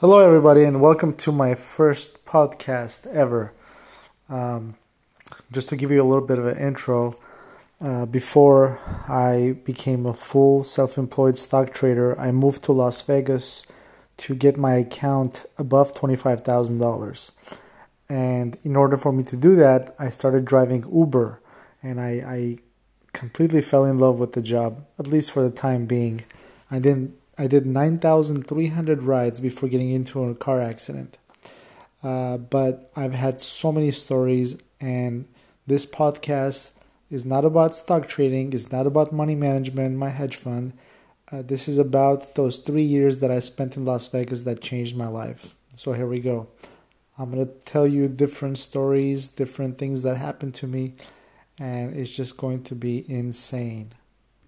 Hello, everybody, and welcome to my first podcast ever. Um, just to give you a little bit of an intro, uh, before I became a full self employed stock trader, I moved to Las Vegas to get my account above $25,000. And in order for me to do that, I started driving Uber, and I, I completely fell in love with the job, at least for the time being. I didn't I did 9,300 rides before getting into a car accident. Uh, but I've had so many stories, and this podcast is not about stock trading, it's not about money management, my hedge fund. Uh, this is about those three years that I spent in Las Vegas that changed my life. So here we go. I'm going to tell you different stories, different things that happened to me, and it's just going to be insane.